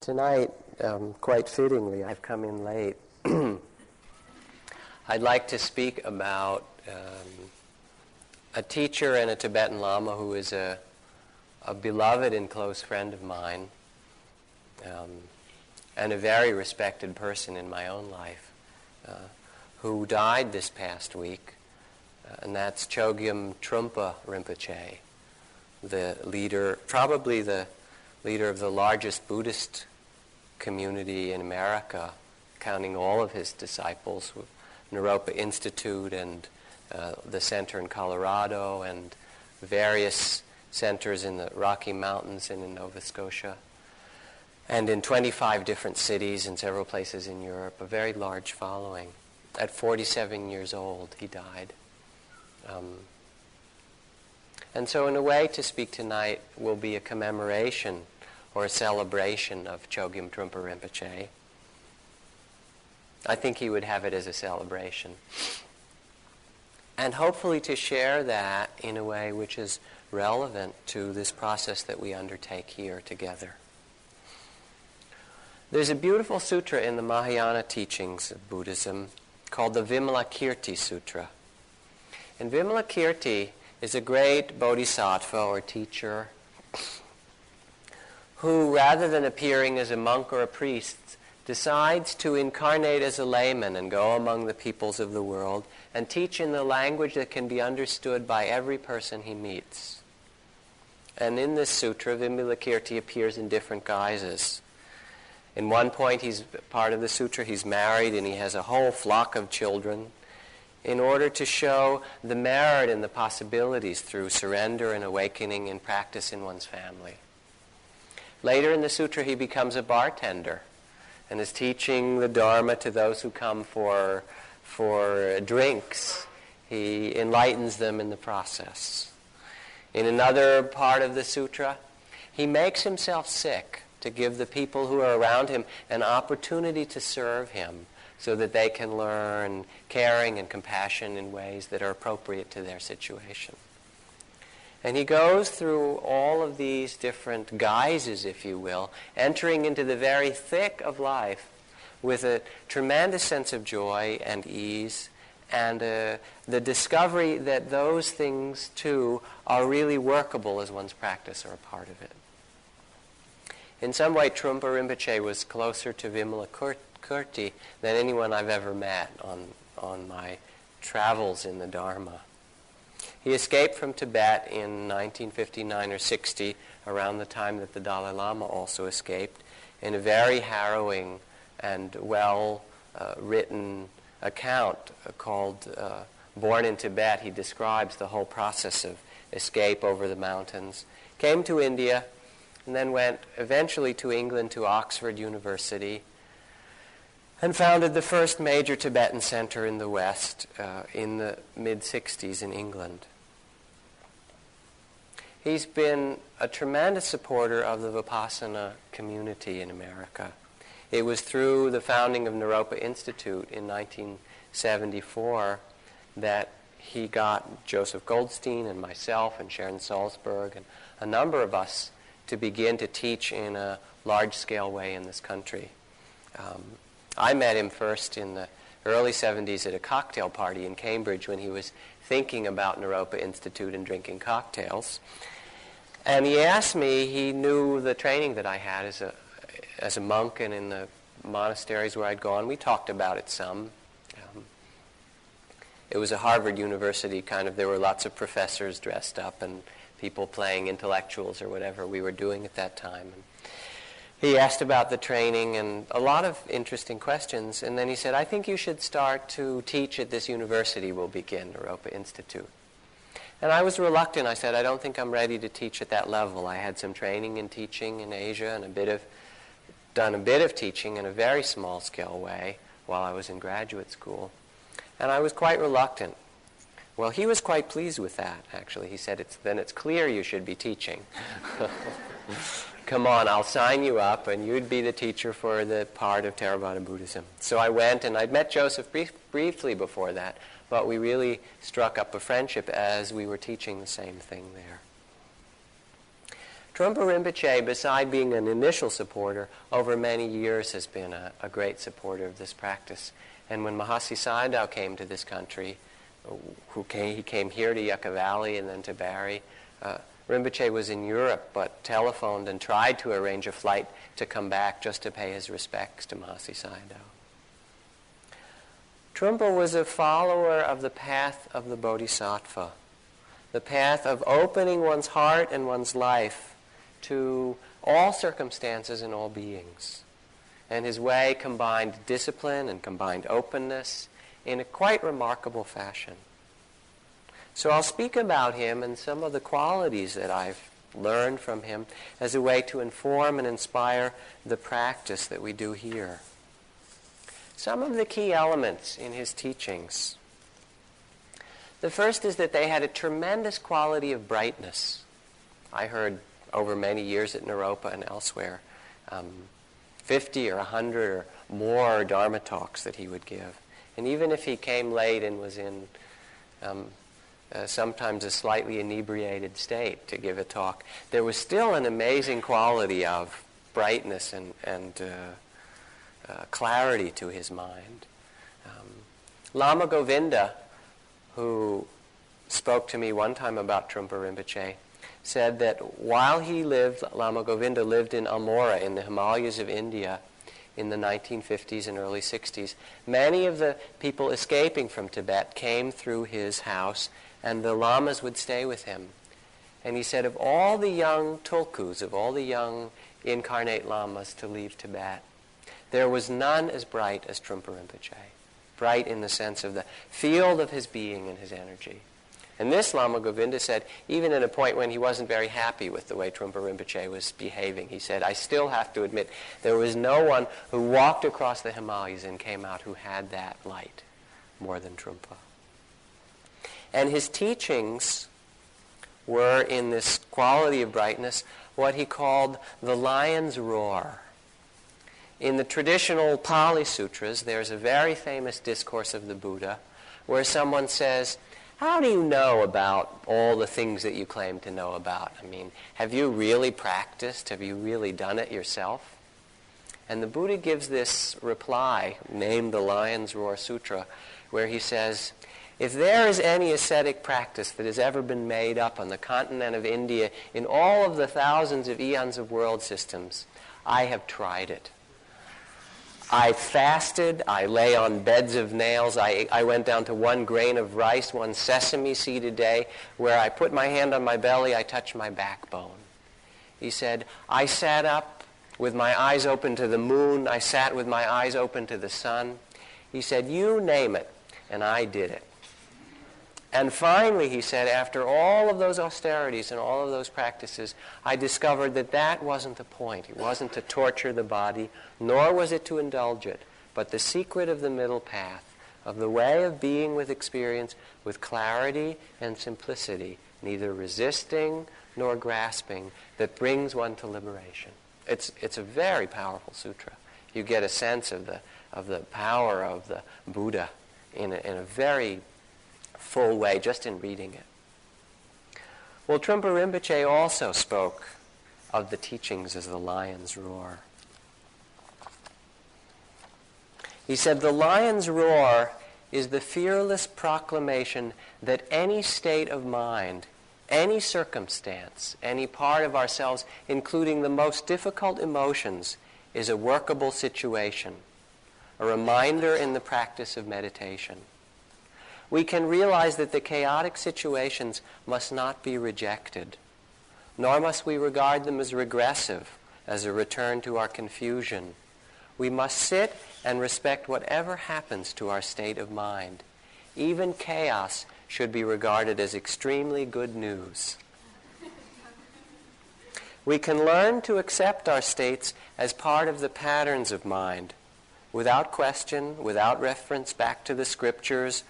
Tonight, um, quite fittingly, I've come in late. I'd like to speak about um, a teacher and a Tibetan Lama who is a, a beloved and close friend of mine um, and a very respected person in my own life uh, who died this past week, uh, and that's Chogyam Trungpa Rinpoche, the leader, probably the leader of the largest Buddhist community in America, counting all of his disciples, Naropa Institute and uh, the center in Colorado and various centers in the Rocky Mountains and in Nova Scotia, and in 25 different cities and several places in Europe, a very large following. At 47 years old, he died. Um, and so, in a way, to speak tonight will be a commemoration or a celebration of Chogyam Trungpa Rinpoche. I think he would have it as a celebration. And hopefully to share that in a way which is relevant to this process that we undertake here together. There's a beautiful sutra in the Mahayana teachings of Buddhism called the Vimalakirti Sutra. And Vimalakirti is a great bodhisattva or teacher who, rather than appearing as a monk or a priest, decides to incarnate as a layman and go among the peoples of the world and teach in the language that can be understood by every person he meets. And in this sutra, Vimalakirti appears in different guises. In one point, he's part of the sutra, he's married and he has a whole flock of children in order to show the merit and the possibilities through surrender and awakening and practice in one's family. Later in the sutra, he becomes a bartender and is teaching the Dharma to those who come for, for drinks. He enlightens them in the process. In another part of the sutra, he makes himself sick to give the people who are around him an opportunity to serve him so that they can learn caring and compassion in ways that are appropriate to their situation. And he goes through all of these different guises, if you will, entering into the very thick of life with a tremendous sense of joy and ease and uh, the discovery that those things, too, are really workable as one's practice or a part of it. In some way, Trungpa Rinpoche was closer to Vimalakirti than anyone I've ever met on, on my travels in the Dharma. He escaped from Tibet in 1959 or 60, around the time that the Dalai Lama also escaped, in a very harrowing and well uh, written account called uh, Born in Tibet. He describes the whole process of escape over the mountains. Came to India and then went eventually to England to Oxford University and founded the first major Tibetan center in the West uh, in the mid 60s in England. He's been a tremendous supporter of the Vipassana community in America. It was through the founding of Naropa Institute in 1974 that he got Joseph Goldstein and myself and Sharon Salzberg and a number of us to begin to teach in a large scale way in this country. Um, I met him first in the early 70s at a cocktail party in Cambridge when he was thinking about Naropa Institute and drinking cocktails. And he asked me, he knew the training that I had as a, as a monk and in the monasteries where I'd gone. We talked about it some. Um, it was a Harvard University kind of, there were lots of professors dressed up and people playing intellectuals or whatever we were doing at that time. And he asked about the training and a lot of interesting questions. And then he said, I think you should start to teach at this university we'll begin, Naropa Institute. And I was reluctant. I said, I don't think I'm ready to teach at that level. I had some training in teaching in Asia and a bit of, done a bit of teaching in a very small scale way while I was in graduate school. And I was quite reluctant. Well, he was quite pleased with that, actually. He said, it's, then it's clear you should be teaching. come on, I'll sign you up, and you'd be the teacher for the part of Theravada Buddhism. So I went, and I'd met Joseph brief, briefly before that, but we really struck up a friendship as we were teaching the same thing there. Trungpa Rinpoche, beside being an initial supporter, over many years has been a, a great supporter of this practice. And when Mahasi Sayadaw came to this country, who came, he came here to Yucca Valley and then to Barre, uh, Rinpoche was in Europe but telephoned and tried to arrange a flight to come back just to pay his respects to Mahasi Sayadaw. Trungpa was a follower of the path of the Bodhisattva, the path of opening one's heart and one's life to all circumstances and all beings. And his way combined discipline and combined openness in a quite remarkable fashion. So I'll speak about him and some of the qualities that I've learned from him as a way to inform and inspire the practice that we do here. Some of the key elements in his teachings. The first is that they had a tremendous quality of brightness. I heard over many years at Naropa and elsewhere um, 50 or 100 or more Dharma talks that he would give. And even if he came late and was in um, uh, sometimes a slightly inebriated state to give a talk, there was still an amazing quality of brightness and, and uh, uh, clarity to his mind. Um, Lama Govinda, who spoke to me one time about Trungpa Rinpoche, said that while he lived, Lama Govinda lived in Almora in the Himalayas of India in the 1950s and early 60s. Many of the people escaping from Tibet came through his house and the lamas would stay with him. And he said, of all the young tulkus, of all the young incarnate lamas to leave Tibet, there was none as bright as Trungpa Rinpoche. Bright in the sense of the field of his being and his energy. And this Lama Govinda said, even at a point when he wasn't very happy with the way Trungpa Rinpoche was behaving, he said, I still have to admit there was no one who walked across the Himalayas and came out who had that light more than Trungpa. And his teachings were, in this quality of brightness, what he called the lion's roar. In the traditional Pali Sutras, there's a very famous discourse of the Buddha where someone says, how do you know about all the things that you claim to know about? I mean, have you really practiced? Have you really done it yourself? And the Buddha gives this reply, named the Lion's Roar Sutra, where he says, if there is any ascetic practice that has ever been made up on the continent of India in all of the thousands of eons of world systems, I have tried it. I fasted. I lay on beds of nails. I, I went down to one grain of rice, one sesame seed a day, where I put my hand on my belly, I touched my backbone. He said, I sat up with my eyes open to the moon. I sat with my eyes open to the sun. He said, you name it, and I did it. And finally, he said, after all of those austerities and all of those practices, I discovered that that wasn't the point. It wasn't to torture the body, nor was it to indulge it, but the secret of the middle path, of the way of being with experience with clarity and simplicity, neither resisting nor grasping, that brings one to liberation. It's, it's a very powerful sutra. You get a sense of the, of the power of the Buddha in a, in a very full way just in reading it. Well, Trungpa Rinpoche also spoke of the teachings as the lion's roar. He said, The lion's roar is the fearless proclamation that any state of mind, any circumstance, any part of ourselves, including the most difficult emotions, is a workable situation, a reminder in the practice of meditation we can realize that the chaotic situations must not be rejected, nor must we regard them as regressive, as a return to our confusion. We must sit and respect whatever happens to our state of mind. Even chaos should be regarded as extremely good news. We can learn to accept our states as part of the patterns of mind, without question, without reference back to the scriptures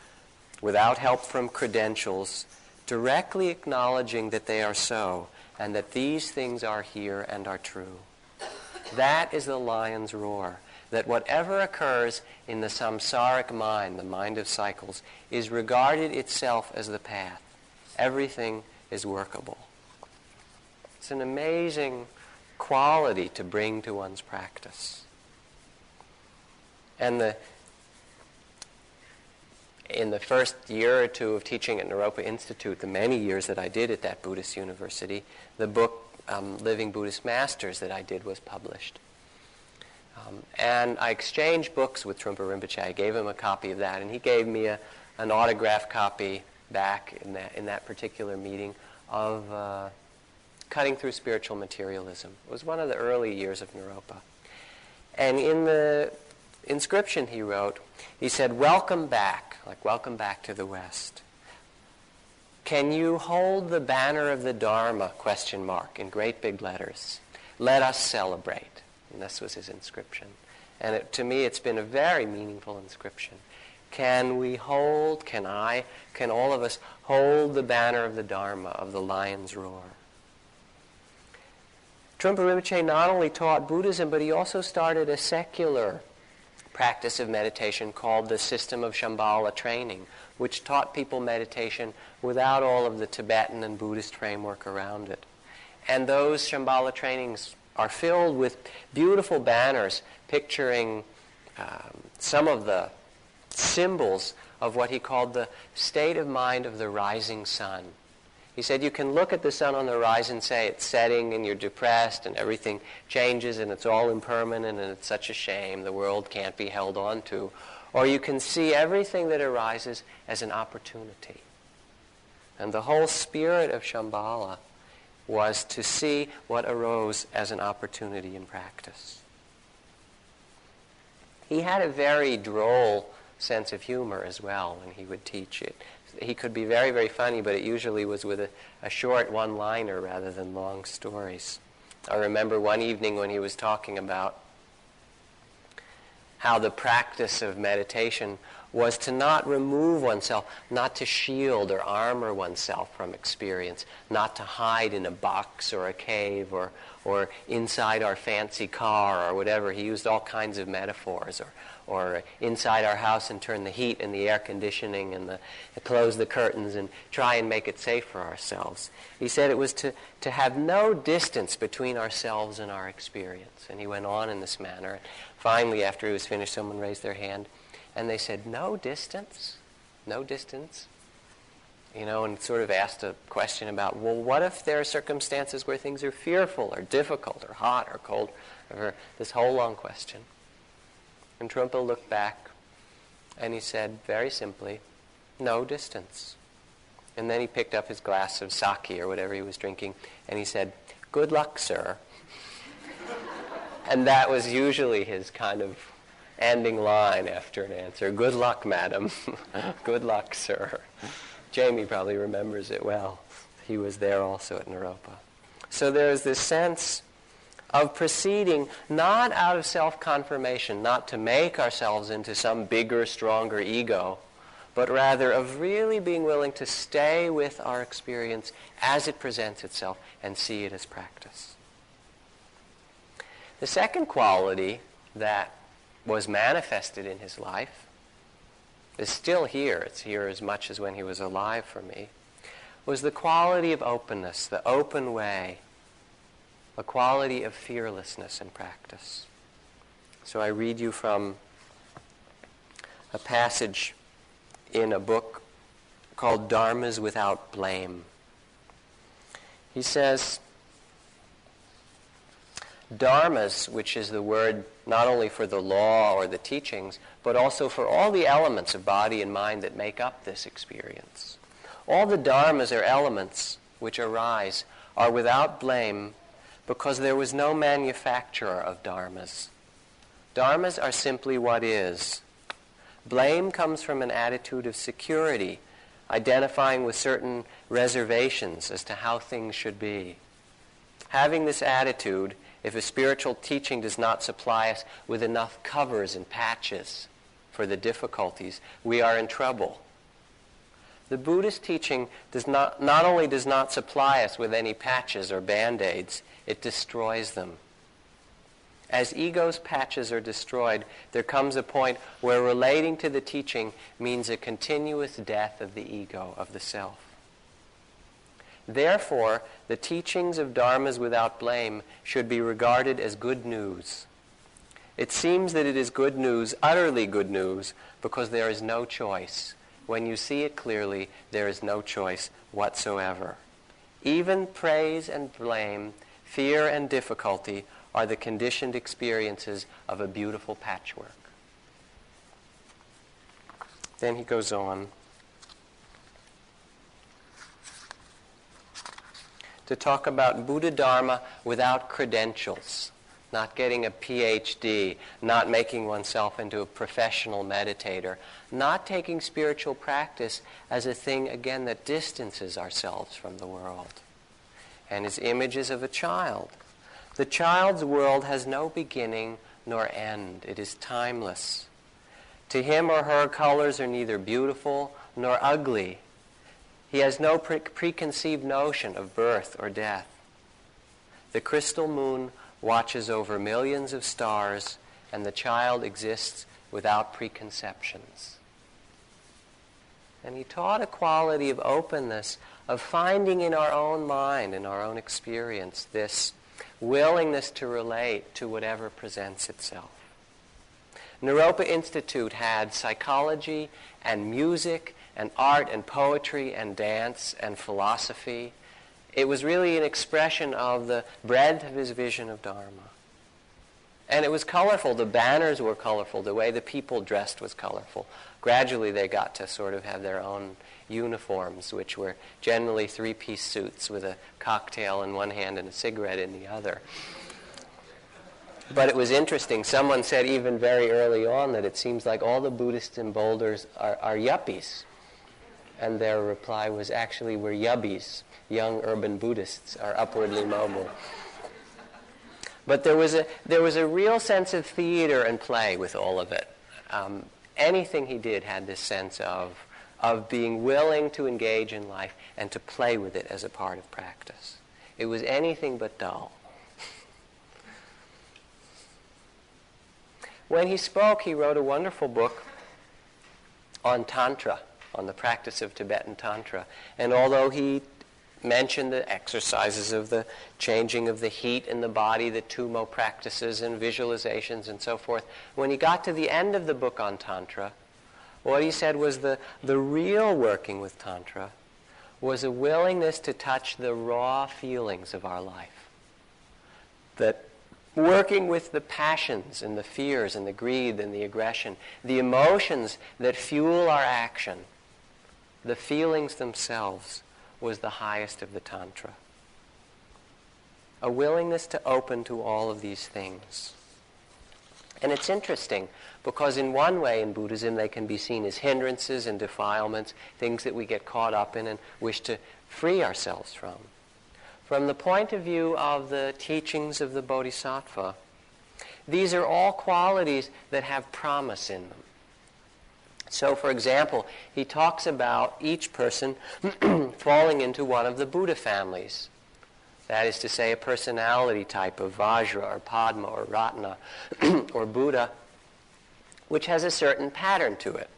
without help from credentials, directly acknowledging that they are so and that these things are here and are true. That is the lion's roar. That whatever occurs in the samsaric mind, the mind of cycles, is regarded itself as the path. Everything is workable. It's an amazing quality to bring to one's practice. And the, in the first year or two of teaching at Naropa Institute, the many years that I did at that Buddhist university, the book um, Living Buddhist Masters that I did was published. Um, and I exchanged books with Trungpa Rinpoche. I gave him a copy of that, and he gave me a, an autographed copy back in that, in that particular meeting of uh, Cutting Through Spiritual Materialism. It was one of the early years of Naropa. And in the inscription he wrote, he said, Welcome back, like welcome back to the West. Can you hold the banner of the Dharma, question mark, in great big letters? Let us celebrate. And this was his inscription. And it, to me, it's been a very meaningful inscription. Can we hold, can I, can all of us hold the banner of the Dharma, of the lion's roar? Trungpa Rinpoche not only taught Buddhism, but he also started a secular practice of meditation called the System of Shambhala Training, which taught people meditation without all of the Tibetan and Buddhist framework around it. And those Shambhala trainings are filled with beautiful banners picturing um, some of the symbols of what he called the state of mind of the rising sun. He said you can look at the sun on the horizon and say it's setting and you're depressed and everything changes and it's all impermanent and it's such a shame the world can't be held on to. Or you can see everything that arises as an opportunity. And the whole spirit of Shambhala was to see what arose as an opportunity in practice. He had a very droll sense of humor as well when he would teach it. He could be very, very funny, but it usually was with a, a short one liner rather than long stories. I remember one evening when he was talking about how the practice of meditation was to not remove oneself, not to shield or armor oneself from experience, not to hide in a box or a cave or, or inside our fancy car or whatever. He used all kinds of metaphors, or, or inside our house and turn the heat and the air conditioning and, the, and close the curtains and try and make it safe for ourselves. He said it was to, to have no distance between ourselves and our experience. And he went on in this manner. Finally, after he was finished, someone raised their hand and they said, no distance, no distance. You know, and sort of asked a question about, well, what if there are circumstances where things are fearful or difficult or hot or cold? Or this whole long question. And Trungpa looked back and he said very simply, no distance. And then he picked up his glass of sake or whatever he was drinking and he said, good luck, sir. and that was usually his kind of ending line after an answer. Good luck, madam. Good luck, sir. Jamie probably remembers it well. He was there also at Naropa. So there's this sense of proceeding not out of self-confirmation, not to make ourselves into some bigger, stronger ego, but rather of really being willing to stay with our experience as it presents itself and see it as practice. The second quality that was manifested in his life is still here. It's here as much as when he was alive for me. Was the quality of openness, the open way, a quality of fearlessness in practice. So I read you from a passage in a book called Dharmas Without Blame. He says, Dharmas, which is the word not only for the law or the teachings, but also for all the elements of body and mind that make up this experience. All the dharmas or elements which arise are without blame because there was no manufacturer of dharmas. Dharmas are simply what is. Blame comes from an attitude of security, identifying with certain reservations as to how things should be. Having this attitude if a spiritual teaching does not supply us with enough covers and patches for the difficulties, we are in trouble. The Buddhist teaching does not, not only does not supply us with any patches or band-aids, it destroys them. As ego's patches are destroyed, there comes a point where relating to the teaching means a continuous death of the ego, of the self. Therefore, the teachings of dharmas without blame should be regarded as good news. It seems that it is good news, utterly good news, because there is no choice. When you see it clearly, there is no choice whatsoever. Even praise and blame, fear and difficulty are the conditioned experiences of a beautiful patchwork. Then he goes on to talk about Buddha Dharma without credentials, not getting a PhD, not making oneself into a professional meditator, not taking spiritual practice as a thing, again, that distances ourselves from the world. And his images of a child. The child's world has no beginning nor end. It is timeless. To him or her, colors are neither beautiful nor ugly. He has no pre- preconceived notion of birth or death. The crystal moon watches over millions of stars, and the child exists without preconceptions. And he taught a quality of openness, of finding in our own mind, in our own experience, this willingness to relate to whatever presents itself. Naropa Institute had psychology and music and art and poetry and dance and philosophy. It was really an expression of the breadth of his vision of Dharma. And it was colorful. The banners were colorful. The way the people dressed was colorful. Gradually, they got to sort of have their own uniforms, which were generally three piece suits with a cocktail in one hand and a cigarette in the other. But it was interesting. Someone said even very early on that it seems like all the Buddhists in Boulders are, are yuppies. And their reply was actually, we're yubbies. Young urban Buddhists are upwardly mobile. But there was a, there was a real sense of theater and play with all of it. Um, anything he did had this sense of, of being willing to engage in life and to play with it as a part of practice. It was anything but dull. When he spoke, he wrote a wonderful book on Tantra, on the practice of Tibetan Tantra. And although he mentioned the exercises of the changing of the heat in the body, the Tummo practices and visualizations and so forth, when he got to the end of the book on Tantra, what he said was the, the real working with Tantra was a willingness to touch the raw feelings of our life. That working with the passions and the fears and the greed and the aggression, the emotions that fuel our action, the feelings themselves, was the highest of the Tantra. A willingness to open to all of these things. And it's interesting because, in one way, in Buddhism, they can be seen as hindrances and defilements, things that we get caught up in and wish to free ourselves from from the point of view of the teachings of the Bodhisattva, these are all qualities that have promise in them. So, for example, he talks about each person falling into one of the Buddha families. That is to say, a personality type of Vajra or Padma or Ratna or Buddha, which has a certain pattern to it.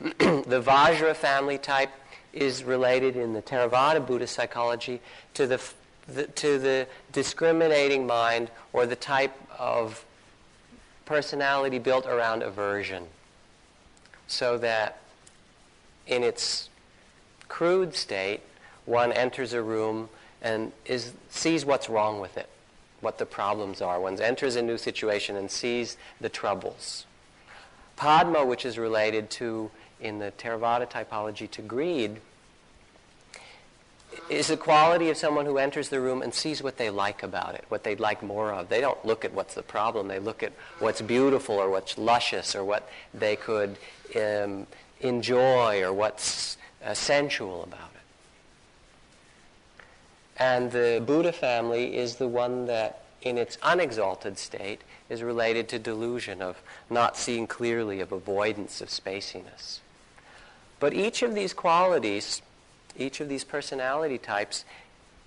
the Vajra family type is related in the Theravada Buddhist psychology to the, the, to the discriminating mind or the type of personality built around aversion. So that in its crude state, one enters a room and is, sees what's wrong with it, what the problems are. One enters a new situation and sees the troubles. Padma, which is related to in the Theravada typology to greed is the quality of someone who enters the room and sees what they like about it, what they'd like more of. They don't look at what's the problem. They look at what's beautiful or what's luscious or what they could um, enjoy or what's uh, sensual about it. And the Buddha family is the one that, in its unexalted state, is related to delusion of not seeing clearly, of avoidance, of spaciness. But each of these qualities, each of these personality types,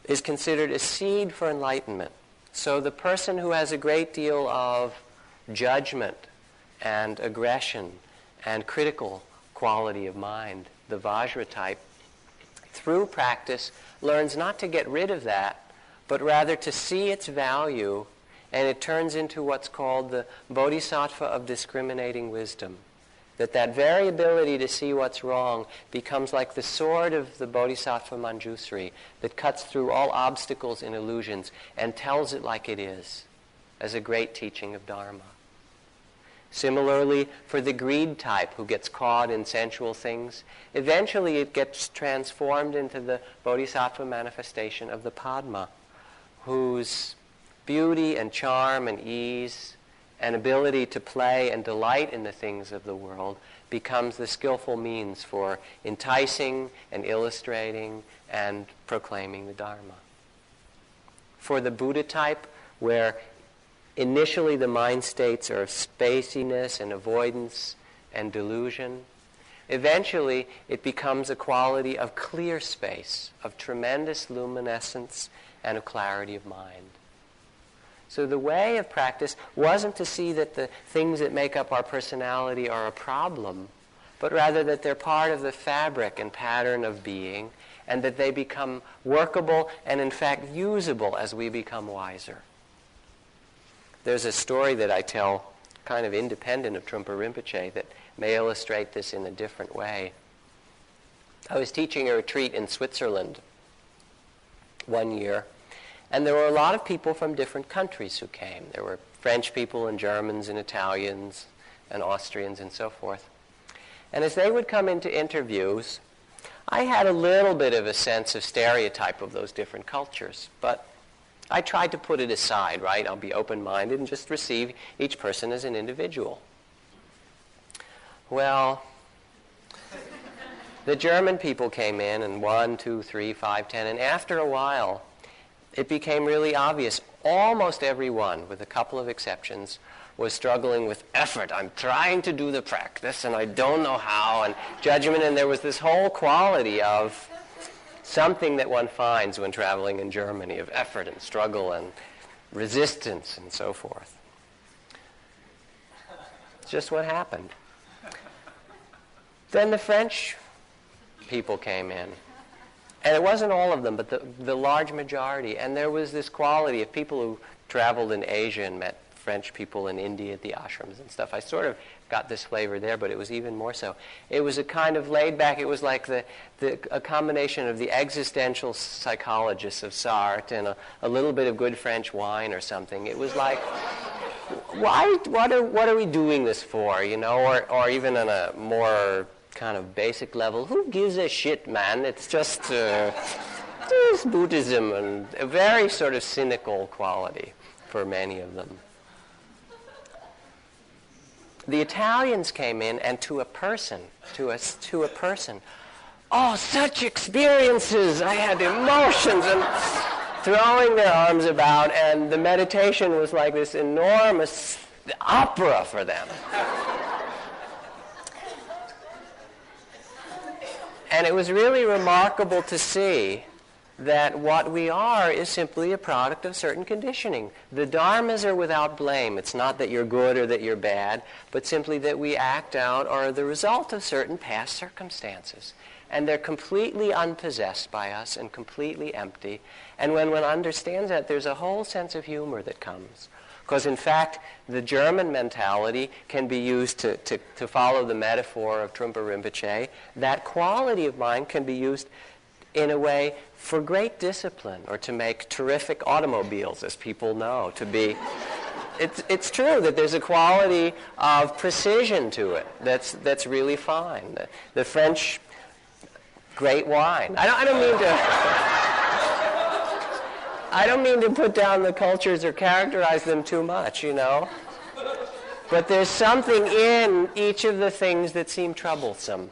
is considered a seed for enlightenment. So the person who has a great deal of judgment and aggression and critical quality of mind, the Vajra type, through practice, learns not to get rid of that, but rather to see its value, and it turns into what's called the bodhisattva of discriminating wisdom. That that very ability to see what's wrong becomes like the sword of the bodhisattva Manjusri that cuts through all obstacles and illusions and tells it like it is as a great teaching of Dharma. Similarly, for the greed type who gets caught in sensual things, eventually it gets transformed into the bodhisattva manifestation of the Padma, whose beauty and charm and ease and ability to play and delight in the things of the world becomes the skillful means for enticing and illustrating and proclaiming the Dharma. For the Buddha type, where Initially, the mind states are of spaciness and avoidance and delusion. Eventually, it becomes a quality of clear space, of tremendous luminescence, and of clarity of mind. So the way of practice wasn't to see that the things that make up our personality are a problem, but rather that they're part of the fabric and pattern of being, and that they become workable and in fact usable as we become wiser. There's a story that I tell, kind of independent of Trungpa Rinpoche, that may illustrate this in a different way. I was teaching a retreat in Switzerland one year, and there were a lot of people from different countries who came. There were French people and Germans and Italians and Austrians and so forth. And as they would come into interviews, I had a little bit of a sense of stereotype of those different cultures, but I tried to put it aside, right? I'll be open-minded and just receive each person as an individual. Well, the German people came in, and one, two, three, five, ten, and after a while, it became really obvious. Almost everyone, with a couple of exceptions, was struggling with effort. I'm trying to do the practice, and I don't know how, and judgment, and there was this whole quality of something that one finds when traveling in Germany of effort and struggle and resistance and so forth. It's just what happened. Then the French people came in. And it wasn't all of them, but the, the large majority. And there was this quality of people who traveled in Asia and met French people in India at the ashrams and stuff. I sort of got this flavor there, but it was even more so. It was a kind of laid back, it was like the, the, a combination of the existential psychologists of Sartre and a, a little bit of good French wine or something. It was like, why, what are, what are we doing this for, you know, or, or even on a more kind of basic level, who gives a shit, man? It's just, uh, it's Buddhism and a very sort of cynical quality for many of them. The Italians came in, and to a person, to a, to a person, oh, such experiences! I had emotions and throwing their arms about, and the meditation was like this enormous opera for them. and it was really remarkable to see that what we are is simply a product of certain conditioning. The dharmas are without blame. It's not that you're good or that you're bad, but simply that we act out are the result of certain past circumstances. And they're completely unpossessed by us and completely empty. And when one understands that, there's a whole sense of humor that comes. Because in fact, the German mentality can be used to, to, to follow the metaphor of Trungpa Rinpoche. That quality of mind can be used in a way for great discipline or to make terrific automobiles, as people know, to be. It's, it's true that there's a quality of precision to it that's, that's really fine. The, the French, great wine. I don't, I don't mean to. I don't mean to put down the cultures or characterize them too much, you know. But there's something in each of the things that seem troublesome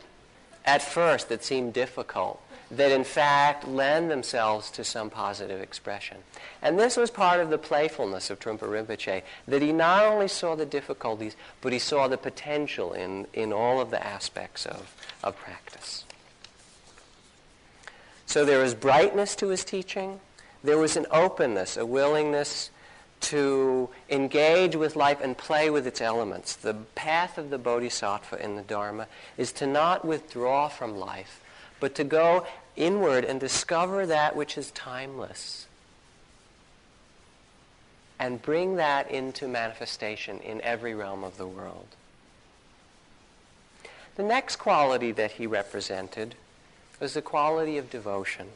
at first, that seem difficult that in fact lend themselves to some positive expression. And this was part of the playfulness of Trungpa Rinpoche, that he not only saw the difficulties, but he saw the potential in, in all of the aspects of, of practice. So there was brightness to his teaching. There was an openness, a willingness to engage with life and play with its elements. The path of the bodhisattva in the Dharma is to not withdraw from life, but to go inward and discover that which is timeless and bring that into manifestation in every realm of the world. The next quality that he represented was the quality of devotion.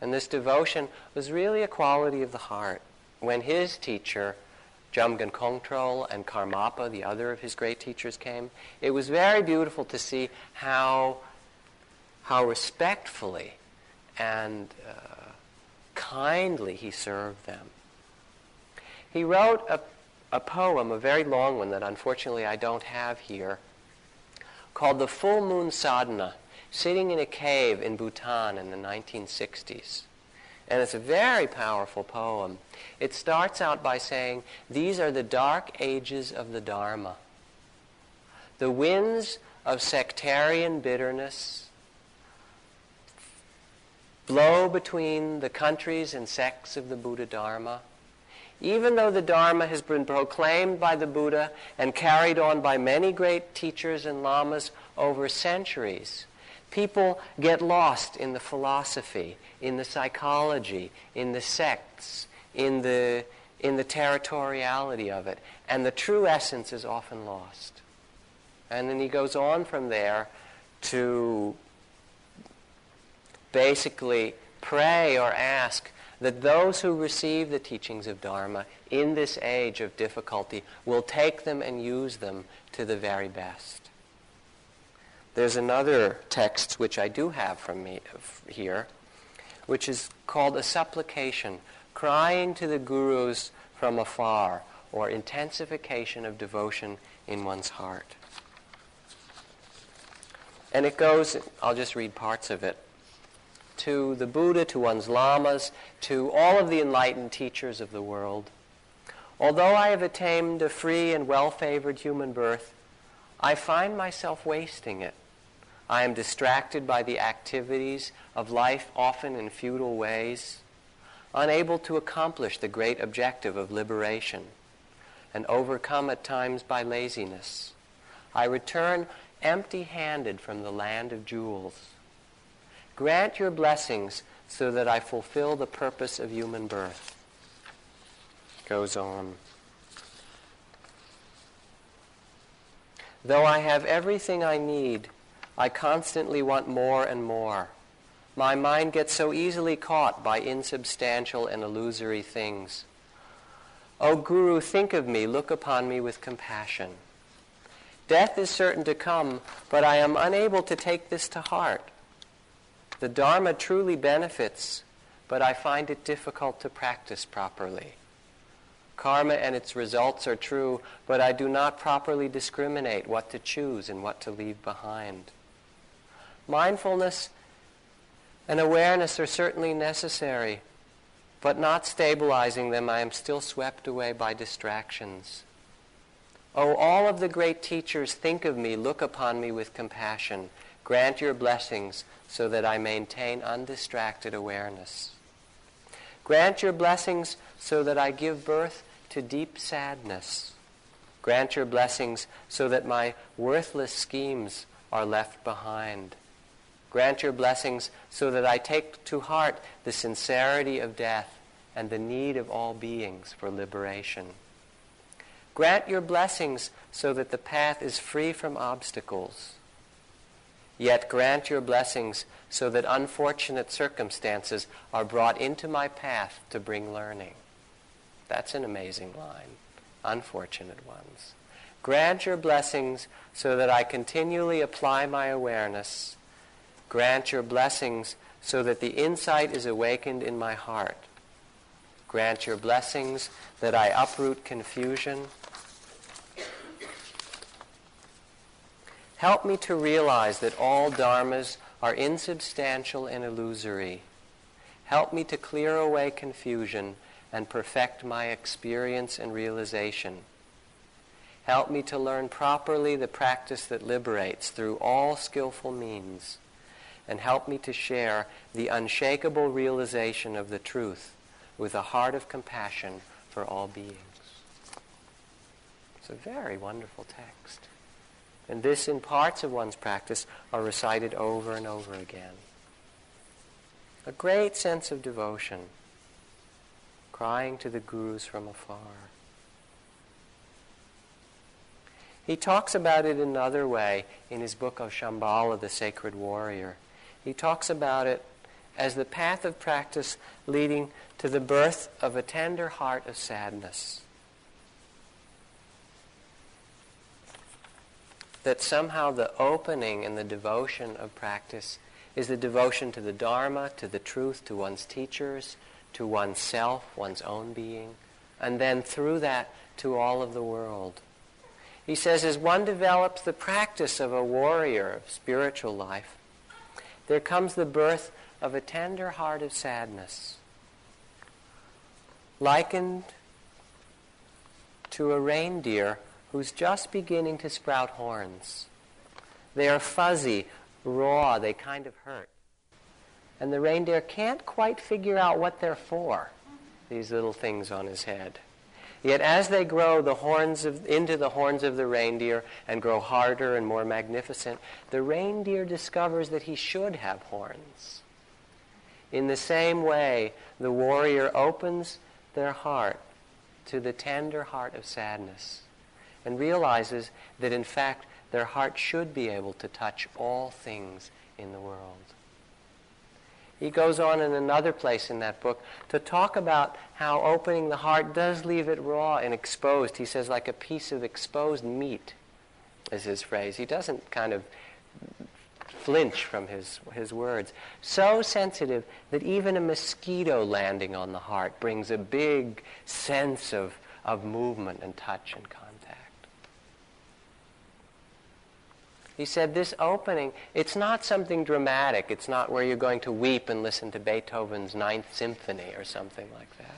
And this devotion was really a quality of the heart. When his teacher, Jamgon Kongtrul and Karmapa, the other of his great teachers, came, it was very beautiful to see how, how respectfully and uh, kindly he served them. He wrote a, a poem, a very long one that unfortunately I don't have here, called The Full Moon Sadhana, sitting in a cave in Bhutan in the 1960s. And it's a very powerful poem. It starts out by saying, These are the dark ages of the Dharma. The winds of sectarian bitterness blow between the countries and sects of the Buddha Dharma. Even though the Dharma has been proclaimed by the Buddha and carried on by many great teachers and lamas over centuries, people get lost in the philosophy, in the psychology, in the sects, in the, in the territoriality of it. And the true essence is often lost. And then he goes on from there to basically pray or ask that those who receive the teachings of Dharma in this age of difficulty will take them and use them to the very best. There's another text which I do have from me here, which is called a supplication, crying to the gurus from afar, or intensification of devotion in one's heart. And it goes, I'll just read parts of it to the Buddha, to one's lamas, to all of the enlightened teachers of the world. Although I have attained a free and well-favored human birth, I find myself wasting it. I am distracted by the activities of life, often in futile ways, unable to accomplish the great objective of liberation, and overcome at times by laziness. I return empty-handed from the land of jewels. Grant your blessings so that I fulfill the purpose of human birth. Goes on. Though I have everything I need, I constantly want more and more. My mind gets so easily caught by insubstantial and illusory things. O Guru, think of me, look upon me with compassion. Death is certain to come, but I am unable to take this to heart. The Dharma truly benefits, but I find it difficult to practice properly. Karma and its results are true, but I do not properly discriminate what to choose and what to leave behind. Mindfulness and awareness are certainly necessary, but not stabilizing them, I am still swept away by distractions. Oh, all of the great teachers think of me, look upon me with compassion. Grant your blessings so that I maintain undistracted awareness. Grant your blessings so that I give birth to deep sadness. Grant your blessings so that my worthless schemes are left behind. Grant your blessings so that I take to heart the sincerity of death and the need of all beings for liberation. Grant your blessings so that the path is free from obstacles. Yet grant your blessings so that unfortunate circumstances are brought into my path to bring learning. That's an amazing line. Unfortunate ones. Grant your blessings so that I continually apply my awareness. Grant your blessings so that the insight is awakened in my heart. Grant your blessings that I uproot confusion Help me to realize that all dharmas are insubstantial and illusory. Help me to clear away confusion and perfect my experience and realization. Help me to learn properly the practice that liberates through all skillful means. And help me to share the unshakable realization of the truth with a heart of compassion for all beings. It's a very wonderful text. And this, in parts of one's practice, are recited over and over again. A great sense of devotion, crying to the gurus from afar. He talks about it another way in his book of Shambhala, the Sacred Warrior. He talks about it as the path of practice leading to the birth of a tender heart of sadness. That somehow the opening and the devotion of practice is the devotion to the Dharma, to the truth, to one's teachers, to oneself, one's own being, and then through that to all of the world. He says, as one develops the practice of a warrior of spiritual life, there comes the birth of a tender heart of sadness, likened to a reindeer who's just beginning to sprout horns. They are fuzzy, raw, they kind of hurt. And the reindeer can't quite figure out what they're for, these little things on his head. Yet as they grow the horns of, into the horns of the reindeer and grow harder and more magnificent, the reindeer discovers that he should have horns. In the same way, the warrior opens their heart to the tender heart of sadness and realizes that in fact their heart should be able to touch all things in the world. He goes on in another place in that book to talk about how opening the heart does leave it raw and exposed. He says, like a piece of exposed meat, is his phrase. He doesn't kind of flinch from his, his words. So sensitive that even a mosquito landing on the heart brings a big sense of, of movement and touch and contact. He said, This opening, it's not something dramatic. It's not where you're going to weep and listen to Beethoven's Ninth Symphony or something like that.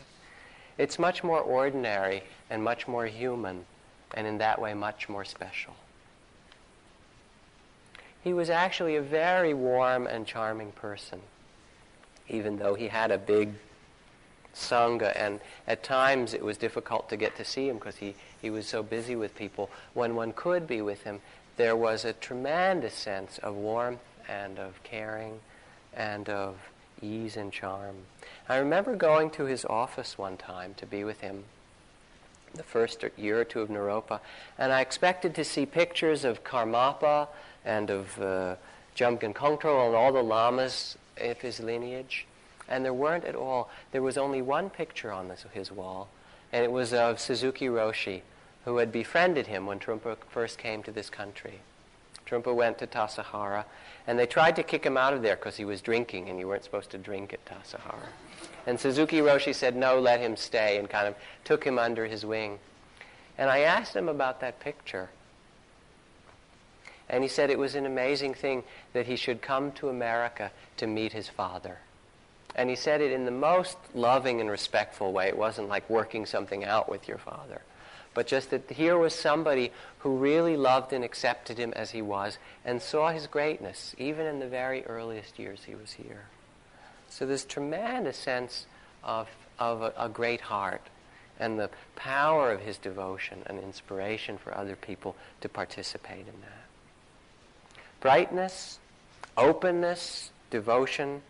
It's much more ordinary and much more human, and in that way, much more special. He was actually a very warm and charming person, even though he had a big sangha, and at times it was difficult to get to see him because he, he was so busy with people. When one could be with him, there was a tremendous sense of warmth and of caring and of ease and charm. I remember going to his office one time to be with him the first year or two of Naropa, and I expected to see pictures of Karmapa and of uh, Jamgon Kongtrul and all the lamas of his lineage, and there weren't at all. There was only one picture on this, his wall, and it was of Suzuki Roshi, who had befriended him when Trungpa first came to this country. Trungpa went to Tassajara, and they tried to kick him out of there because he was drinking, and you weren't supposed to drink at Tassajara. And Suzuki Roshi said, no, let him stay, and kind of took him under his wing. And I asked him about that picture. And he said it was an amazing thing that he should come to America to meet his father. And he said it in the most loving and respectful way. It wasn't like working something out with your father but just that here was somebody who really loved and accepted him as he was and saw his greatness, even in the very earliest years he was here. So this tremendous sense of, of a, a great heart and the power of his devotion and inspiration for other people to participate in that. Brightness, openness, devotion,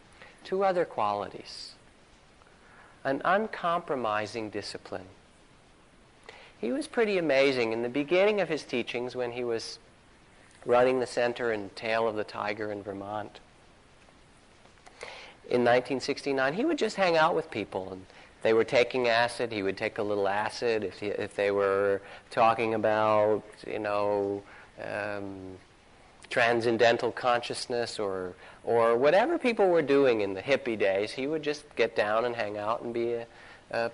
two other qualities. An uncompromising discipline he was pretty amazing. In the beginning of his teachings, when he was running the center in Tail of the Tiger in Vermont, in 1969, he would just hang out with people. And they were taking acid, he would take a little acid. If, he, if they were talking about, you know, um, transcendental consciousness or, or whatever people were doing in the hippie days, he would just get down and hang out and be a, a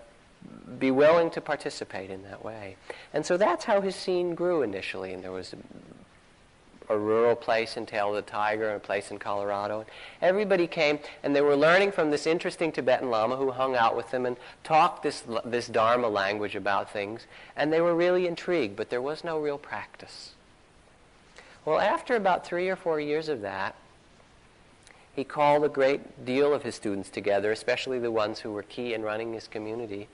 be willing to participate in that way. And so that's how his scene grew initially. And there was a, a rural place in Tail of the Tiger and a place in Colorado. And Everybody came and they were learning from this interesting Tibetan Lama who hung out with them and talked this, this Dharma language about things. And they were really intrigued, but there was no real practice. Well, after about three or four years of that, he called a great deal of his students together, especially the ones who were key in running his community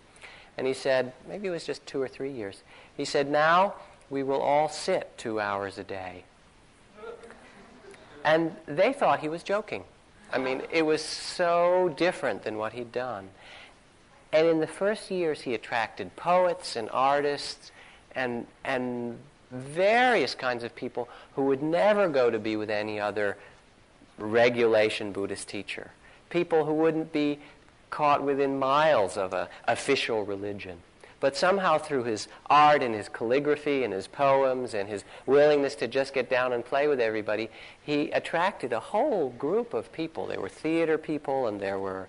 and he said, maybe it was just two or three years. He said, now we will all sit two hours a day. And they thought he was joking. I mean, it was so different than what he'd done. And in the first years, he attracted poets and artists and, and various kinds of people who would never go to be with any other regulation Buddhist teacher. People who wouldn't be caught within miles of an official religion. But somehow through his art and his calligraphy and his poems and his willingness to just get down and play with everybody, he attracted a whole group of people. There were theater people and there were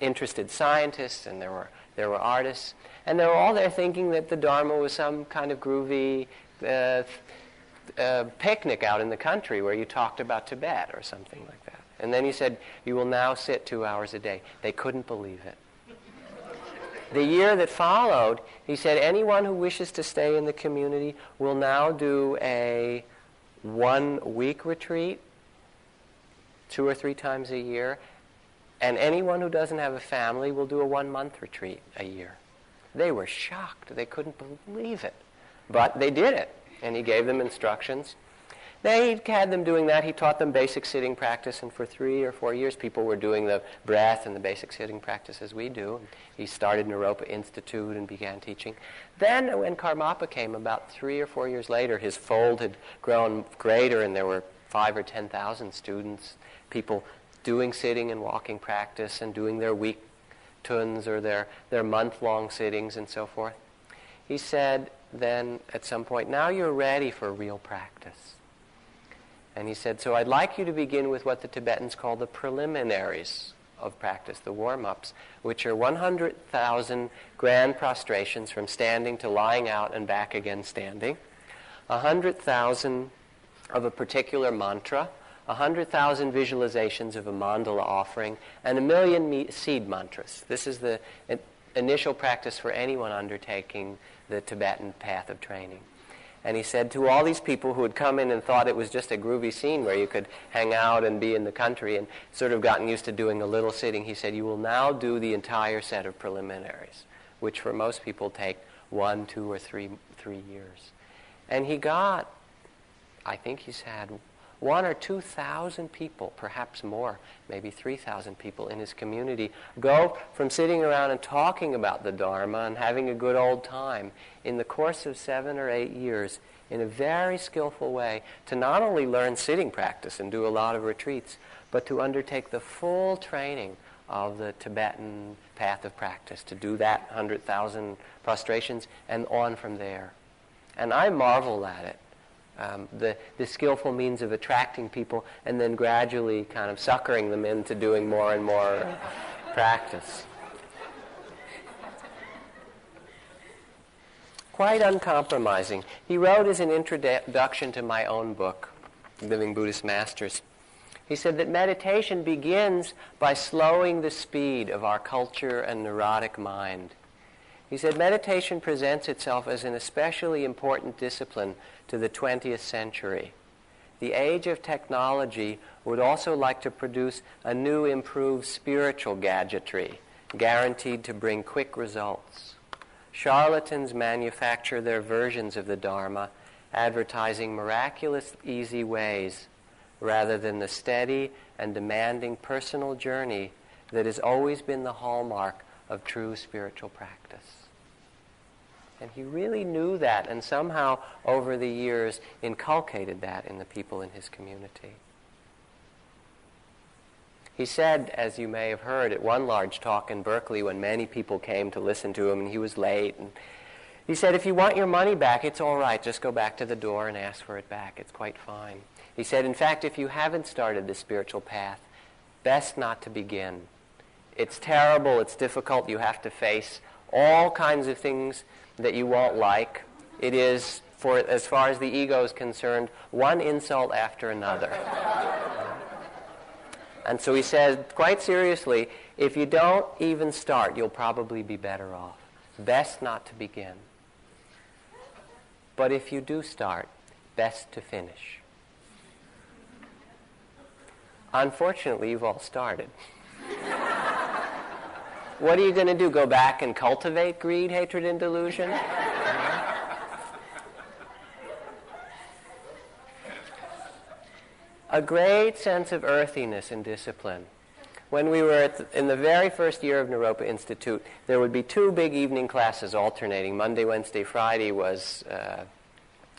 interested scientists and there were, there were artists. And they were all there thinking that the Dharma was some kind of groovy uh, uh, picnic out in the country where you talked about Tibet or something like that. And then he said, You will now sit two hours a day. They couldn't believe it. The year that followed, he said, anyone who wishes to stay in the community will now do a one week retreat two or three times a year. And anyone who doesn't have a family will do a one month retreat a year. They were shocked. They couldn't believe it. But they did it. And he gave them instructions. They had them doing that. He taught them basic sitting practice, and for three or four years, people were doing the breath and the basic sitting practice as we do. He started Naropa Institute and began teaching. Then, when Karmapa came, about three or four years later, his fold had grown greater, and there were five or ten thousand students, people doing sitting and walking practice and doing their week tuns or their, their month-long sittings and so forth. He said then at some point, now you're ready for real practice. And he said, So I'd like you to begin with what the Tibetans call the preliminaries of practice, the warm ups, which are 100,000 grand prostrations from standing to lying out and back again standing, 100,000 of a particular mantra, 100,000 visualizations of a mandala offering, and a million seed mantras. This is the initial practice for anyone undertaking the Tibetan path of training. And he said to all these people who had come in and thought it was just a groovy scene where you could hang out and be in the country and sort of gotten used to doing a little sitting, he said, You will now do the entire set of preliminaries, which for most people take one, two, or three, three years. And he got, I think he's had one or two thousand people, perhaps more, maybe three thousand people in his community, go from sitting around and talking about the Dharma and having a good old time in the course of seven or eight years in a very skillful way to not only learn sitting practice and do a lot of retreats, but to undertake the full training of the Tibetan path of practice, to do that 100,000 prostrations and on from there. And I marvel at it um, the, the skillful means of attracting people and then gradually kind of suckering them into doing more and more practice. Quite uncompromising. He wrote as an introduction to my own book, Living Buddhist Masters. He said that meditation begins by slowing the speed of our culture and neurotic mind. He said meditation presents itself as an especially important discipline to the 20th century. The age of technology would also like to produce a new improved spiritual gadgetry guaranteed to bring quick results. Charlatans manufacture their versions of the Dharma, advertising miraculous, easy ways rather than the steady and demanding personal journey that has always been the hallmark of true spiritual practice. And he really knew that and somehow over the years inculcated that in the people in his community. He said, as you may have heard at one large talk in Berkeley when many people came to listen to him and he was late, and he said, if you want your money back, it's all right. Just go back to the door and ask for it back. It's quite fine. He said, in fact, if you haven't started the spiritual path, best not to begin. It's terrible. It's difficult. You have to face all kinds of things that you won't like. It is, for as far as the ego is concerned, one insult after another. and so he says, quite seriously, if you don't even start, you'll probably be better off. Best not to begin. But if you do start, best to finish. Unfortunately, you've all started. What are you going to do? Go back and cultivate greed, hatred, and delusion? a great sense of earthiness and discipline. When we were the, in the very first year of Naropa Institute, there would be two big evening classes alternating. Monday, Wednesday, Friday was uh,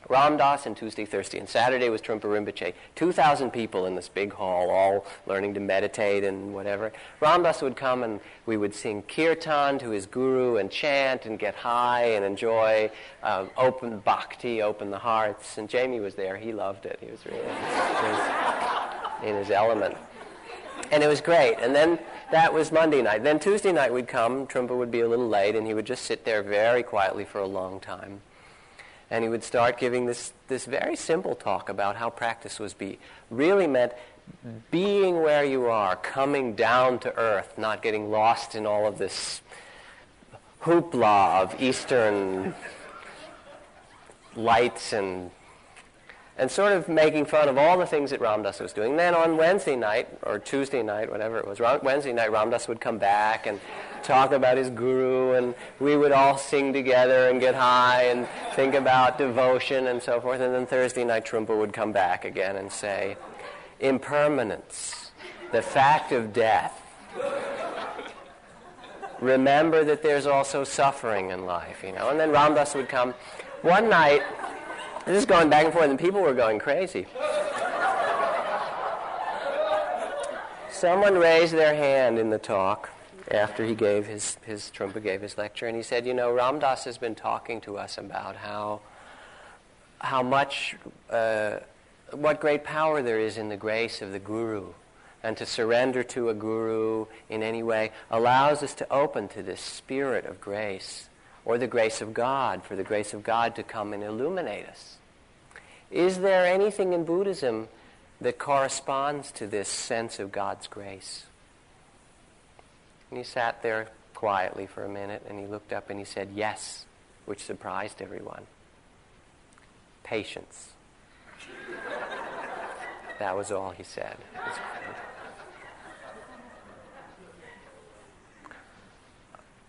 Ram Dass and Tuesday, Thursday, and Saturday was Trungpa Rinpoche. 2,000 people in this big hall, all learning to meditate and whatever. Ram Dass would come and we would sing kirtan to his guru and chant and get high and enjoy um, open bhakti, open the hearts. And Jamie was there. He loved it. He was really in his element. And it was great. And then that was Monday night. Then Tuesday night we'd come. Trungpa would be a little late and he would just sit there very quietly for a long time and he would start giving this, this very simple talk about how practice was be really meant being where you are, coming down to earth, not getting lost in all of this hoopla of Eastern lights and and sort of making fun of all the things that Ram Dass was doing. Then on Wednesday night, or Tuesday night, whatever it was, Wednesday night, Ram Dass would come back and talk about his guru, and we would all sing together and get high and think about devotion and so forth. And then Thursday night, Trungpa would come back again and say, impermanence, the fact of death. Remember that there's also suffering in life, you know. And then Ram Dass would come. One night, this is going back and forth, and people were going crazy. Someone raised their hand in the talk after he gave his, his Trungpa gave his lecture, and he said, you know, Ram Dass has been talking to us about how, how much, uh, what great power there is in the grace of the Guru. And to surrender to a Guru in any way allows us to open to this spirit of grace or the grace of God, for the grace of God to come and illuminate us. Is there anything in Buddhism that corresponds to this sense of God's grace? And he sat there quietly for a minute and he looked up and he said, Yes, which surprised everyone. Patience. that was all he said.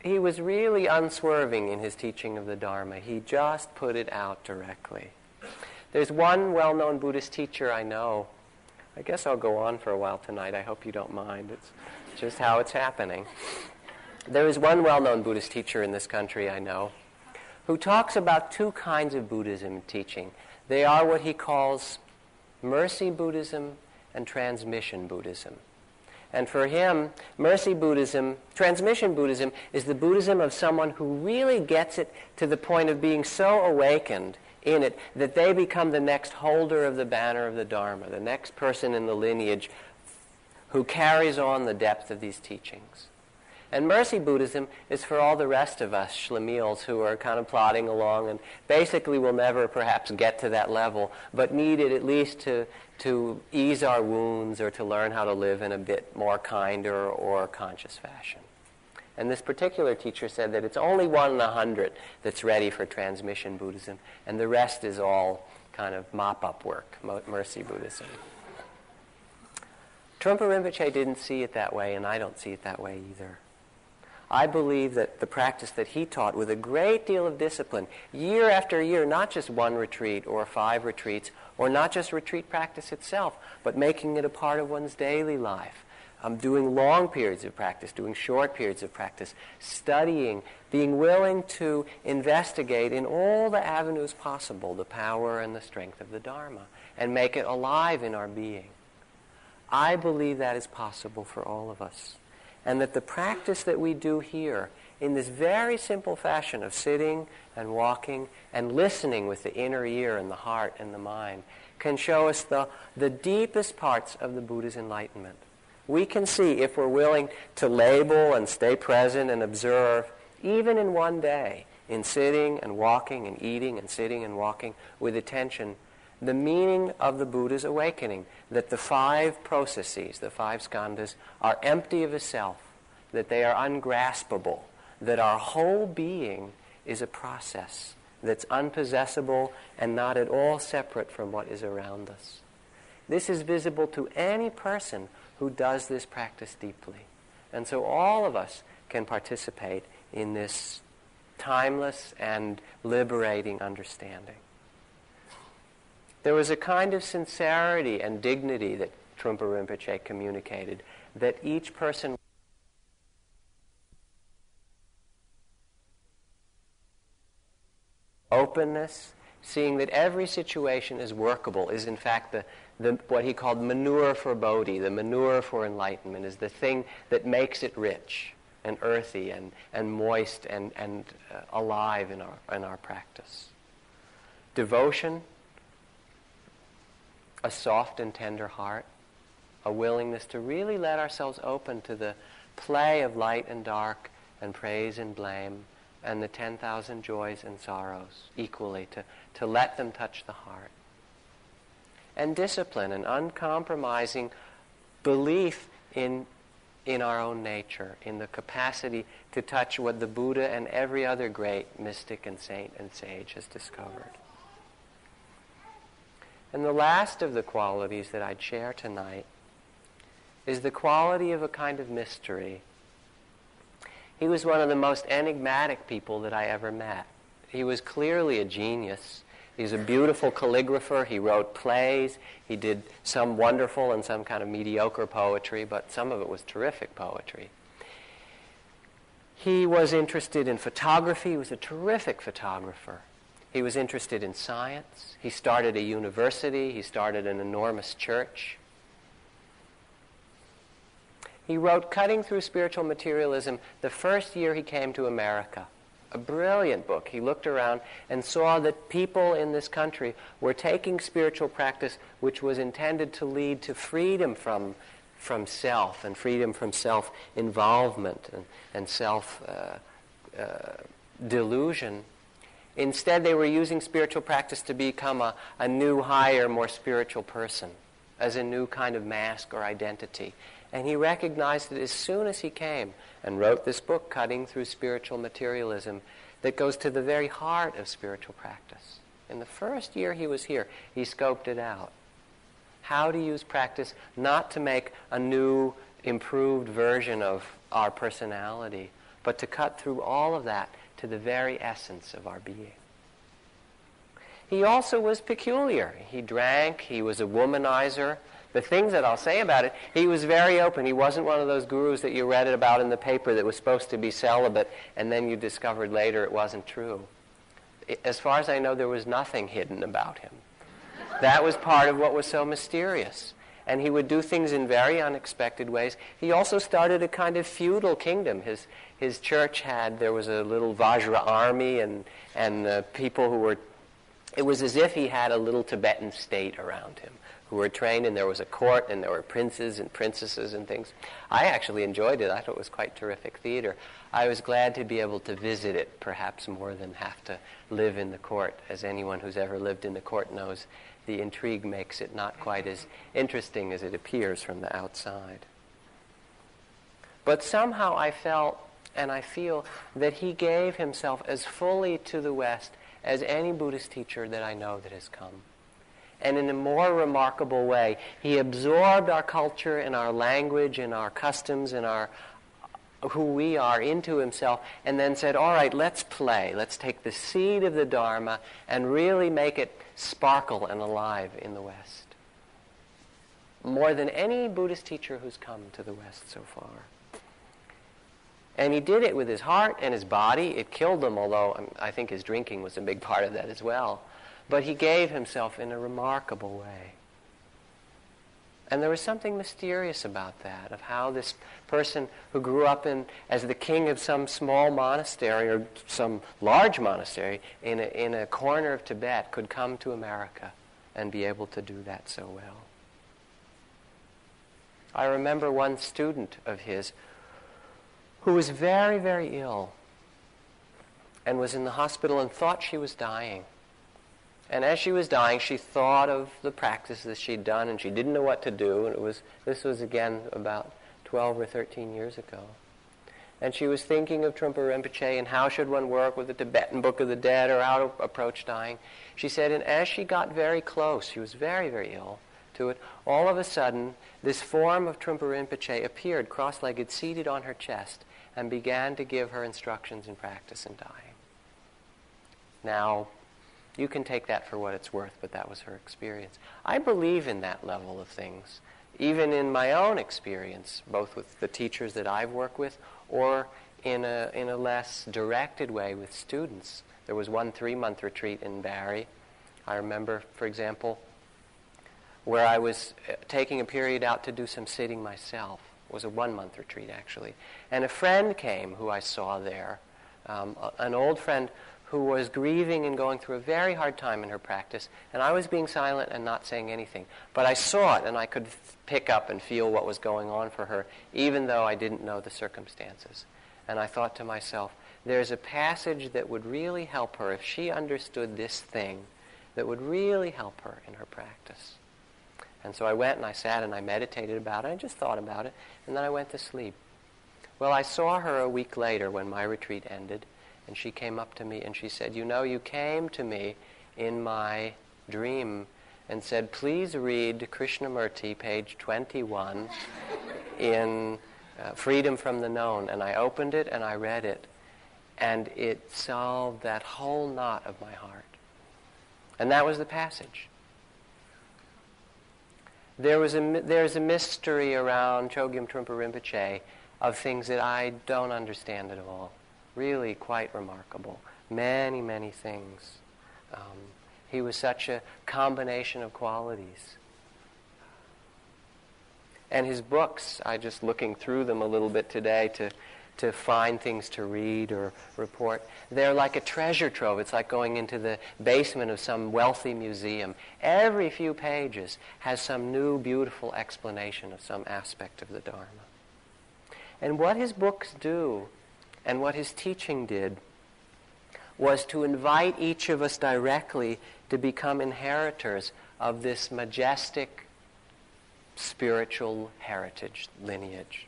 He was really unswerving in his teaching of the Dharma. He just put it out directly. There's one well known Buddhist teacher I know. I guess I'll go on for a while tonight. I hope you don't mind. It's just how it's happening. There is one well known Buddhist teacher in this country I know who talks about two kinds of Buddhism teaching. They are what he calls mercy Buddhism and transmission Buddhism. And for him, mercy Buddhism, transmission Buddhism, is the Buddhism of someone who really gets it to the point of being so awakened in it that they become the next holder of the banner of the Dharma, the next person in the lineage who carries on the depth of these teachings. And mercy Buddhism is for all the rest of us schlemiels who are kind of plodding along and basically will never perhaps get to that level, but need it at least to, to ease our wounds or to learn how to live in a bit more kinder or conscious fashion. And this particular teacher said that it's only one in a hundred that's ready for transmission Buddhism, and the rest is all kind of mop-up work, mercy Buddhism. Trungpa Rinpoche didn't see it that way, and I don't see it that way either. I believe that the practice that he taught with a great deal of discipline, year after year, not just one retreat or five retreats, or not just retreat practice itself, but making it a part of one's daily life, um, doing long periods of practice, doing short periods of practice, studying, being willing to investigate in all the avenues possible the power and the strength of the Dharma and make it alive in our being. I believe that is possible for all of us and that the practice that we do here in this very simple fashion of sitting and walking and listening with the inner ear and the heart and the mind can show us the, the deepest parts of the Buddha's enlightenment. We can see if we're willing to label and stay present and observe, even in one day, in sitting and walking and eating and sitting and walking with attention, the meaning of the Buddha's awakening, that the five processes, the five skandhas, are empty of a self, that they are ungraspable, that our whole being is a process that's unpossessable and not at all separate from what is around us. This is visible to any person who does this practice deeply. And so all of us can participate in this timeless and liberating understanding. There was a kind of sincerity and dignity that Trungpa Rinpoche communicated that each person openness, seeing that every situation is workable, is in fact the, the, what he called manure for Bodhi, the manure for enlightenment, is the thing that makes it rich and earthy and, and moist and, and uh, alive in our, in our practice. Devotion, a soft and tender heart, a willingness to really let ourselves open to the play of light and dark and praise and blame and the 10,000 joys and sorrows equally, to, to let them touch the heart. And discipline, an uncompromising belief in, in our own nature, in the capacity to touch what the Buddha and every other great mystic and saint and sage has discovered. And the last of the qualities that I'd share tonight is the quality of a kind of mystery he was one of the most enigmatic people that I ever met. He was clearly a genius. He's a beautiful calligrapher. He wrote plays. He did some wonderful and some kind of mediocre poetry, but some of it was terrific poetry. He was interested in photography. He was a terrific photographer. He was interested in science. He started a university. He started an enormous church. He wrote Cutting Through Spiritual Materialism the first year he came to America. A brilliant book. He looked around and saw that people in this country were taking spiritual practice which was intended to lead to freedom from, from self and freedom from self involvement and, and self uh, uh, delusion. Instead, they were using spiritual practice to become a, a new, higher, more spiritual person as a new kind of mask or identity. And he recognized it as soon as he came and wrote this book, Cutting Through Spiritual Materialism, that goes to the very heart of spiritual practice. In the first year he was here, he scoped it out. How to use practice not to make a new, improved version of our personality, but to cut through all of that to the very essence of our being. He also was peculiar. He drank, he was a womanizer, the things that I'll say about it, he was very open. He wasn't one of those gurus that you read about in the paper that was supposed to be celibate and then you discovered later it wasn't true. As far as I know, there was nothing hidden about him. That was part of what was so mysterious. And he would do things in very unexpected ways. He also started a kind of feudal kingdom. His, his church had, there was a little Vajra army and, and uh, people who were, it was as if he had a little Tibetan state around him who were trained, and there was a court, and there were princes and princesses and things. I actually enjoyed it. I thought it was quite terrific theater. I was glad to be able to visit it, perhaps more than have to live in the court. As anyone who's ever lived in the court knows, the intrigue makes it not quite as interesting as it appears from the outside. But somehow I felt and I feel that he gave himself as fully to the West as any Buddhist teacher that I know that has come and in a more remarkable way. He absorbed our culture and our language and our customs and our who we are into himself and then said, all right, let's play. Let's take the seed of the Dharma and really make it sparkle and alive in the West. More than any Buddhist teacher who's come to the West so far. And he did it with his heart and his body. It killed him, although um, I think his drinking was a big part of that as well. But he gave himself in a remarkable way. And there was something mysterious about that, of how this person who grew up in, as the king of some small monastery or some large monastery in a, in a corner of Tibet could come to America and be able to do that so well. I remember one student of his who was very, very ill and was in the hospital and thought she was dying. And as she was dying, she thought of the practices she'd done, and she didn't know what to do. And it was this was again about 12 or 13 years ago. And she was thinking of Trungpa Rinpoche and how should one work with the Tibetan Book of the Dead or how to approach dying. She said, and as she got very close, she was very, very ill to it, all of a sudden, this form of Trungpa Rinpoche appeared cross-legged, seated on her chest, and began to give her instructions in practice in dying. Now, You can take that for what it's worth, but that was her experience. I believe in that level of things, even in my own experience, both with the teachers that I've worked with or in a, in a less directed way with students. There was one three month retreat in Barre. I remember, for example, where I was uh, taking a period out to do some sitting myself. It was a one month retreat, actually. And a friend came who I saw there, um, an old friend who was grieving and going through a very hard time in her practice, and I was being silent and not saying anything. But I saw it, and I could pick up and feel what was going on for her, even though I didn't know the circumstances. And I thought to myself, there's a passage that would really help her if she understood this thing, that would really help her in her practice. And so I went and I sat and I meditated about it. I just thought about it, and then I went to sleep. Well, I saw her a week later when my retreat ended, and she came up to me and she said, You know, you came to me in my dream and said, Please read Krishnamurti, page 21, in uh, Freedom from the Known. And I opened it and I read it, and it solved that whole knot of my heart. And that was the passage. There was a, there's a mystery around Chogyam Trungpa Rinpoche of things that I don't understand at all. Really quite remarkable. Many, many things. Um, he was such a combination of qualities. And his books, I just looking through them a little bit today to, to find things to read or report. They're like a treasure trove. It's like going into the basement of some wealthy museum. Every few pages has some new, beautiful explanation of some aspect of the Dharma. And what his books do, and what his teaching did, was to invite each of us directly to become inheritors of this majestic spiritual heritage lineage.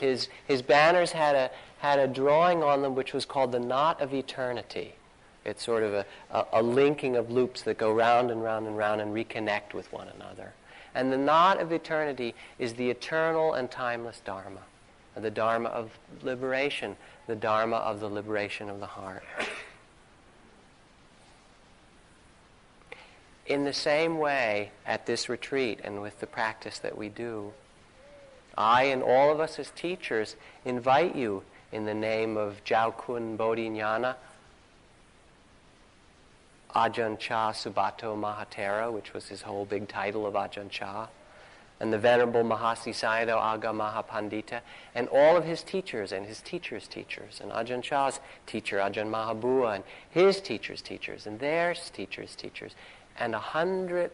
His, his banners had a, had a drawing on them which was called the Knot of Eternity. It's sort of a, a, a, linking of loops that go round and round and round and reconnect with one another. And the knot of eternity is the eternal and timeless Dharma, the Dharma of liberation, the Dharma of the liberation of the heart. In the same way, at this retreat and with the practice that we do, I and all of us as teachers invite you in the name of Chao Khun Bodhinyana, Ajahn Chah Subato Mahathera, which was his whole big title of Ajahn Chah, and the Venerable Mahasi Sayadaw Agga Mahapandita, and all of his teachers and his teachers' teachers, and Ajahn Chah's teacher, Ajahn Mahabua, and his teachers' teachers, and their teachers' teachers, and a hundred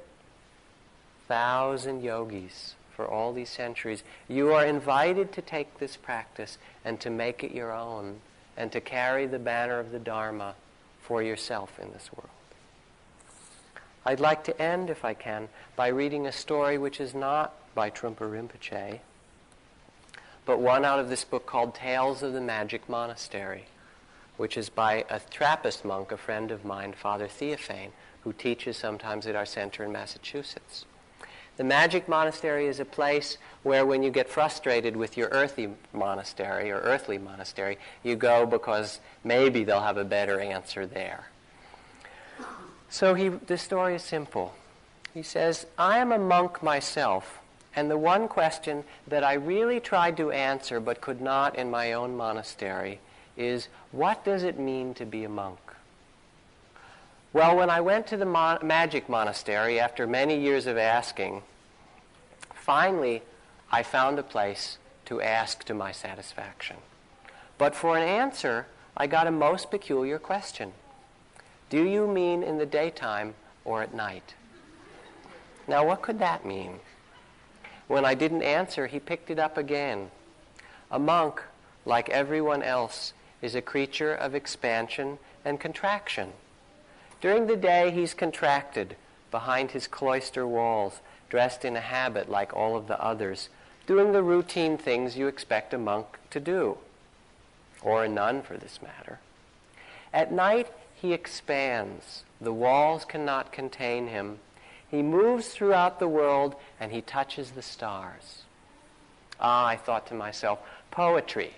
thousand yogis for all these centuries. You are invited to take this practice and to make it your own and to carry the banner of the Dharma for yourself in this world. I'd like to end, if I can, by reading a story which is not by Trungpa Rinpoche, but one out of this book called Tales of the Magic Monastery, which is by a Trappist monk, a friend of mine, Father Theophane, who teaches sometimes at our center in Massachusetts. The Magic Monastery is a place where when you get frustrated with your earthy monastery or earthly monastery, you go because maybe they'll have a better answer there. So he, the story is simple. He says, I am a monk myself, and the one question that I really tried to answer but could not in my own monastery is, what does it mean to be a monk? Well, when I went to the mon- magic monastery after many years of asking, finally I found a place to ask to my satisfaction. But for an answer, I got a most peculiar question Do you mean in the daytime or at night? Now, what could that mean? When I didn't answer, he picked it up again. A monk, like everyone else, is a creature of expansion and contraction. During the day, he's contracted behind his cloister walls, dressed in a habit like all of the others, doing the routine things you expect a monk to do, or a nun for this matter. At night, he expands. The walls cannot contain him. He moves throughout the world and he touches the stars. Ah, I thought to myself, poetry.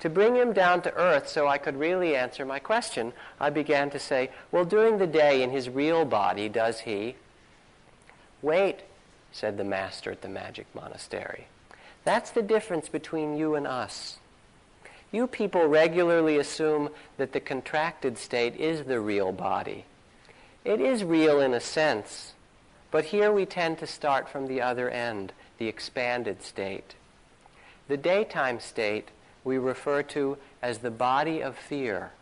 To bring him down to earth so I could really answer my question, I began to say, well, during the day in his real body, does he? Wait, said the master at the magic monastery. That's the difference between you and us. You people regularly assume that the contracted state is the real body. It is real in a sense, but here we tend to start from the other end, the expanded state. The daytime state we refer to as the body of fear.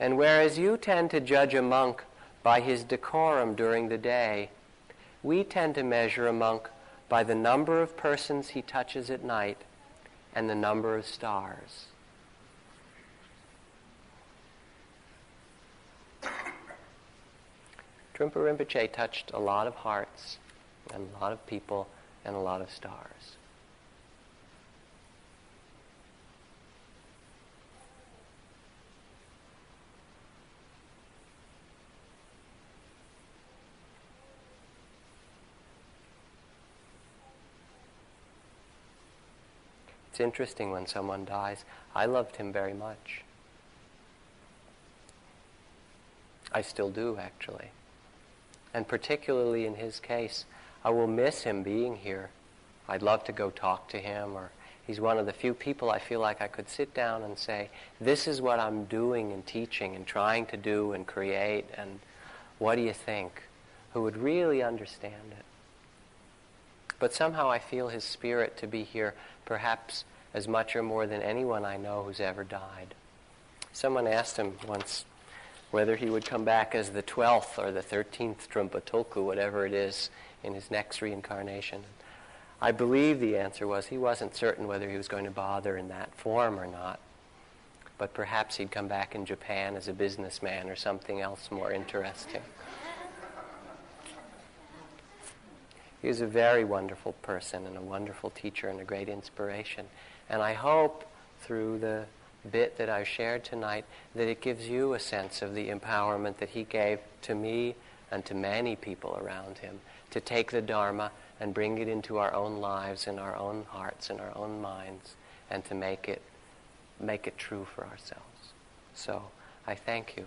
And whereas you tend to judge a monk by his decorum during the day, we tend to measure a monk by the number of persons he touches at night and the number of stars. Trungpa Rinpoche touched a lot of hearts and a lot of people and a lot of stars. It's interesting when someone dies. I loved him very much. I still do, actually. And particularly in his case, I will miss him being here. I'd love to go talk to him, or he's one of the few people I feel like I could sit down and say, This is what I'm doing and teaching and trying to do and create, and what do you think? Who would really understand it. But somehow I feel his spirit to be here perhaps as much or more than anyone I know who's ever died. Someone asked him once whether he would come back as the 12th or the 13th Trungpa whatever it is, in his next reincarnation. I believe the answer was he wasn't certain whether he was going to bother in that form or not. But perhaps he'd come back in Japan as a businessman or something else more interesting. He was a very wonderful person and a wonderful teacher and a great inspiration. And I hope through the bit that I shared tonight that it gives you a sense of the empowerment that he gave to me and to many people around him to take the Dharma and bring it into our own lives and our own hearts and our own minds and to make it make it true for ourselves. So I thank you.